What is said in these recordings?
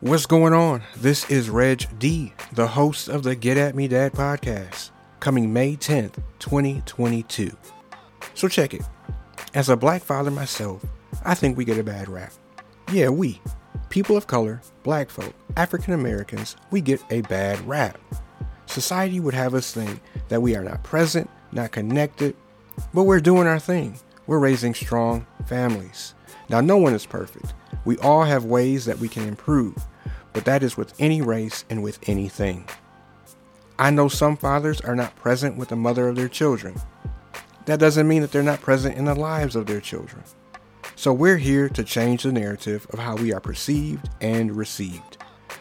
What's going on? This is Reg D, the host of the Get At Me Dad podcast, coming May 10th, 2022. So check it. As a black father myself, I think we get a bad rap. Yeah, we, people of color, black folk, African Americans, we get a bad rap. Society would have us think that we are not present, not connected, but we're doing our thing. We're raising strong families. Now, no one is perfect. We all have ways that we can improve, but that is with any race and with anything. I know some fathers are not present with the mother of their children. That doesn't mean that they're not present in the lives of their children. So we're here to change the narrative of how we are perceived and received.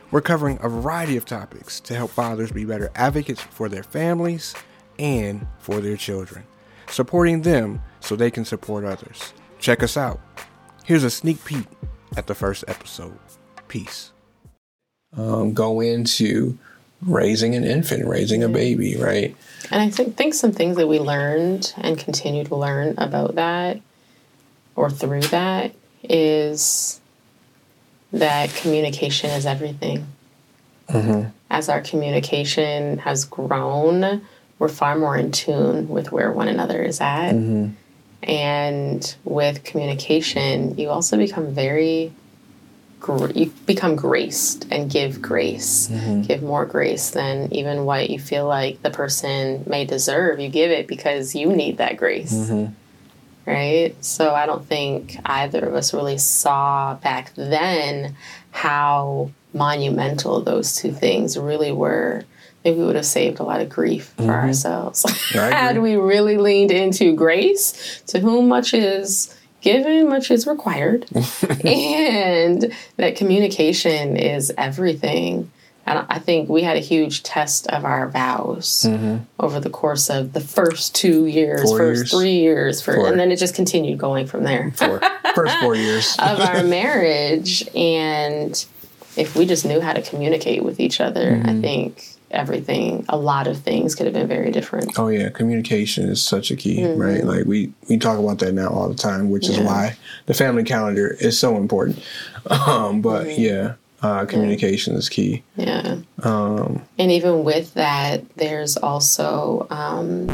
We're covering a variety of topics to help fathers be better advocates for their families and for their children, supporting them so they can support others. Check us out. Here's a sneak peek at the first episode. Peace. Um, go into raising an infant, raising a baby, right? And I think, think some things that we learned and continue to learn about that or through that is that communication is everything. Mm-hmm. As our communication has grown, we're far more in tune with where one another is at. Mm-hmm. And with communication, you also become very you become graced and give grace, mm-hmm. give more grace than even what you feel like the person may deserve. You give it because you need that grace. Mm-hmm. Right? So I don't think either of us really saw back then how monumental those two things really were. I think we would have saved a lot of grief for mm-hmm. ourselves I agree. had we really leaned into grace, to whom much is given, much is required, and that communication is everything. And I think we had a huge test of our vows mm-hmm. over the course of the first two years, Four first years. three years, for, and then it just continued going from there For first four years. of our marriage. And if we just knew how to communicate with each other, I think everything, a lot of things could have been very different. Oh yeah, communication is such a key, right? Like we we talk about that now all the time, which is why the family calendar is so important. Um, but yeah, uh, communication is key. Yeah. Um, And even with that, there's also um,